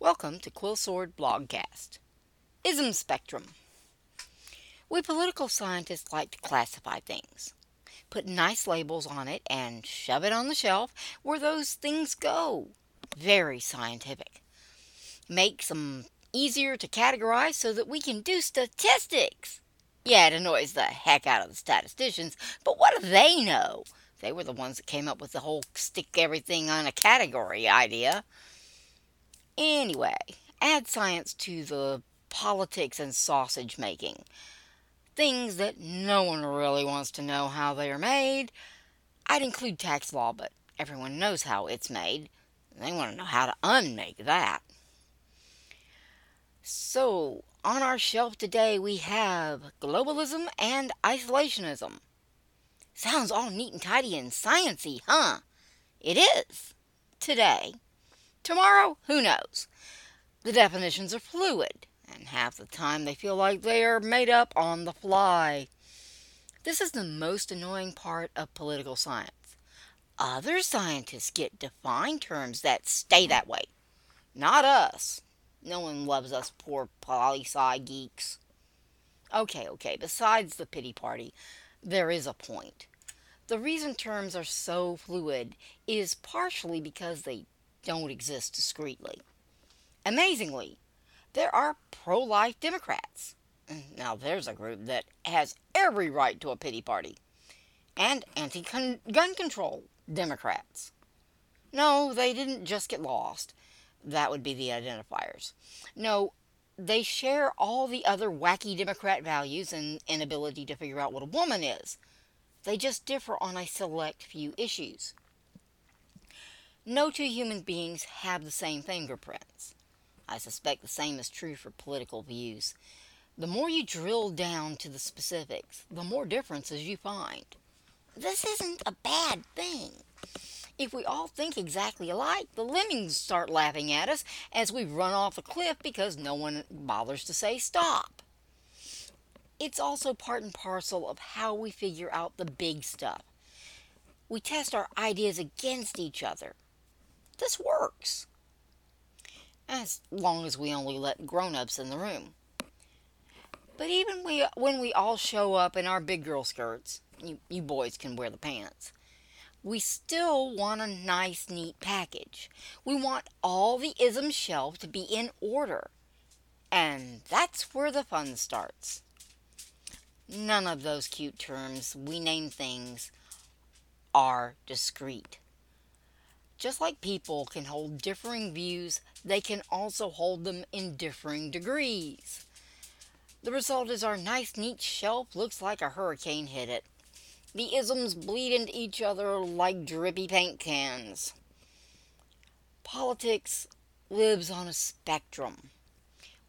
Welcome to Quill Sword Blogcast. Ism Spectrum. We political scientists like to classify things, put nice labels on it, and shove it on the shelf where those things go. Very scientific. Makes them easier to categorize so that we can do statistics. Yeah, it annoys the heck out of the statisticians, but what do they know? They were the ones that came up with the whole stick everything on a category idea. Anyway, add science to the politics and sausage making. Things that no one really wants to know how they are made. I'd include tax law, but everyone knows how it's made. They want to know how to unmake that. So, on our shelf today we have globalism and isolationism. Sounds all neat and tidy and sciency, huh? It is. Today. Tomorrow, who knows? The definitions are fluid, and half the time they feel like they are made up on the fly. This is the most annoying part of political science. Other scientists get defined terms that stay that way. Not us. No one loves us poor poli sci geeks. Okay, okay, besides the pity party, there is a point. The reason terms are so fluid is partially because they don't exist discreetly. Amazingly, there are pro life Democrats. Now, there's a group that has every right to a pity party. And anti gun control Democrats. No, they didn't just get lost. That would be the identifiers. No, they share all the other wacky Democrat values and inability to figure out what a woman is. They just differ on a select few issues. No two human beings have the same fingerprints. I suspect the same is true for political views. The more you drill down to the specifics, the more differences you find. This isn't a bad thing. If we all think exactly alike, the lemmings start laughing at us as we run off a cliff because no one bothers to say stop. It's also part and parcel of how we figure out the big stuff. We test our ideas against each other this works. As long as we only let grown ups in the room. But even we, when we all show up in our big girl skirts, you, you boys can wear the pants, we still want a nice, neat package. We want all the ism shelf to be in order. And that's where the fun starts. None of those cute terms we name things are discreet. Just like people can hold differing views, they can also hold them in differing degrees. The result is our nice, neat shelf looks like a hurricane hit it. The isms bleed into each other like drippy paint cans. Politics lives on a spectrum.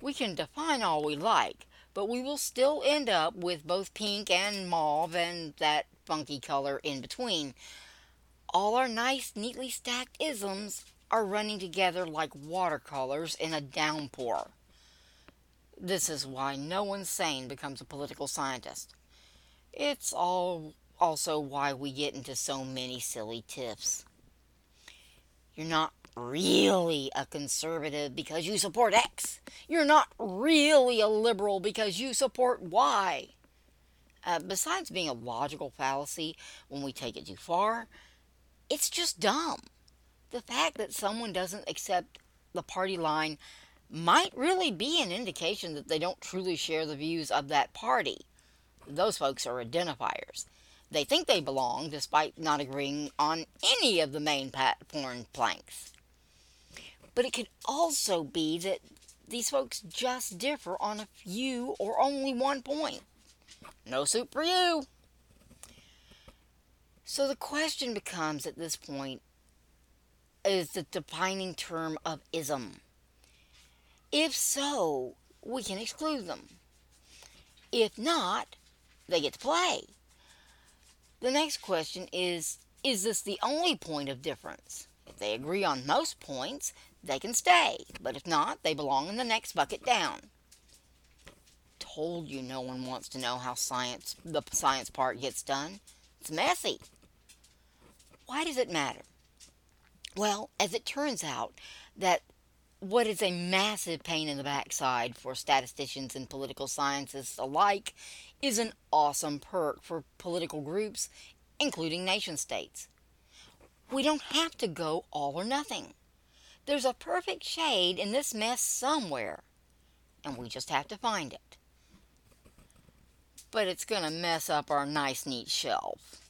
We can define all we like, but we will still end up with both pink and mauve and that funky color in between all our nice, neatly stacked isms are running together like watercolors in a downpour. This is why no one sane becomes a political scientist. It's all also why we get into so many silly tiffs. You're not really a conservative because you support X. You're not really a liberal because you support Y. Uh, besides being a logical fallacy when we take it too far, it's just dumb. The fact that someone doesn't accept the party line might really be an indication that they don't truly share the views of that party. Those folks are identifiers. They think they belong despite not agreeing on any of the main platform planks. But it could also be that these folks just differ on a few or only one point. No soup for you. So the question becomes at this point is the defining term of ism. If so, we can exclude them. If not, they get to play. The next question is Is this the only point of difference? If they agree on most points, they can stay, but if not, they belong in the next bucket down. Told you no one wants to know how science the science part gets done. It's messy. Why does it matter? Well, as it turns out, that what is a massive pain in the backside for statisticians and political scientists alike is an awesome perk for political groups, including nation states. We don't have to go all or nothing. There's a perfect shade in this mess somewhere, and we just have to find it. But it's going to mess up our nice, neat shelf.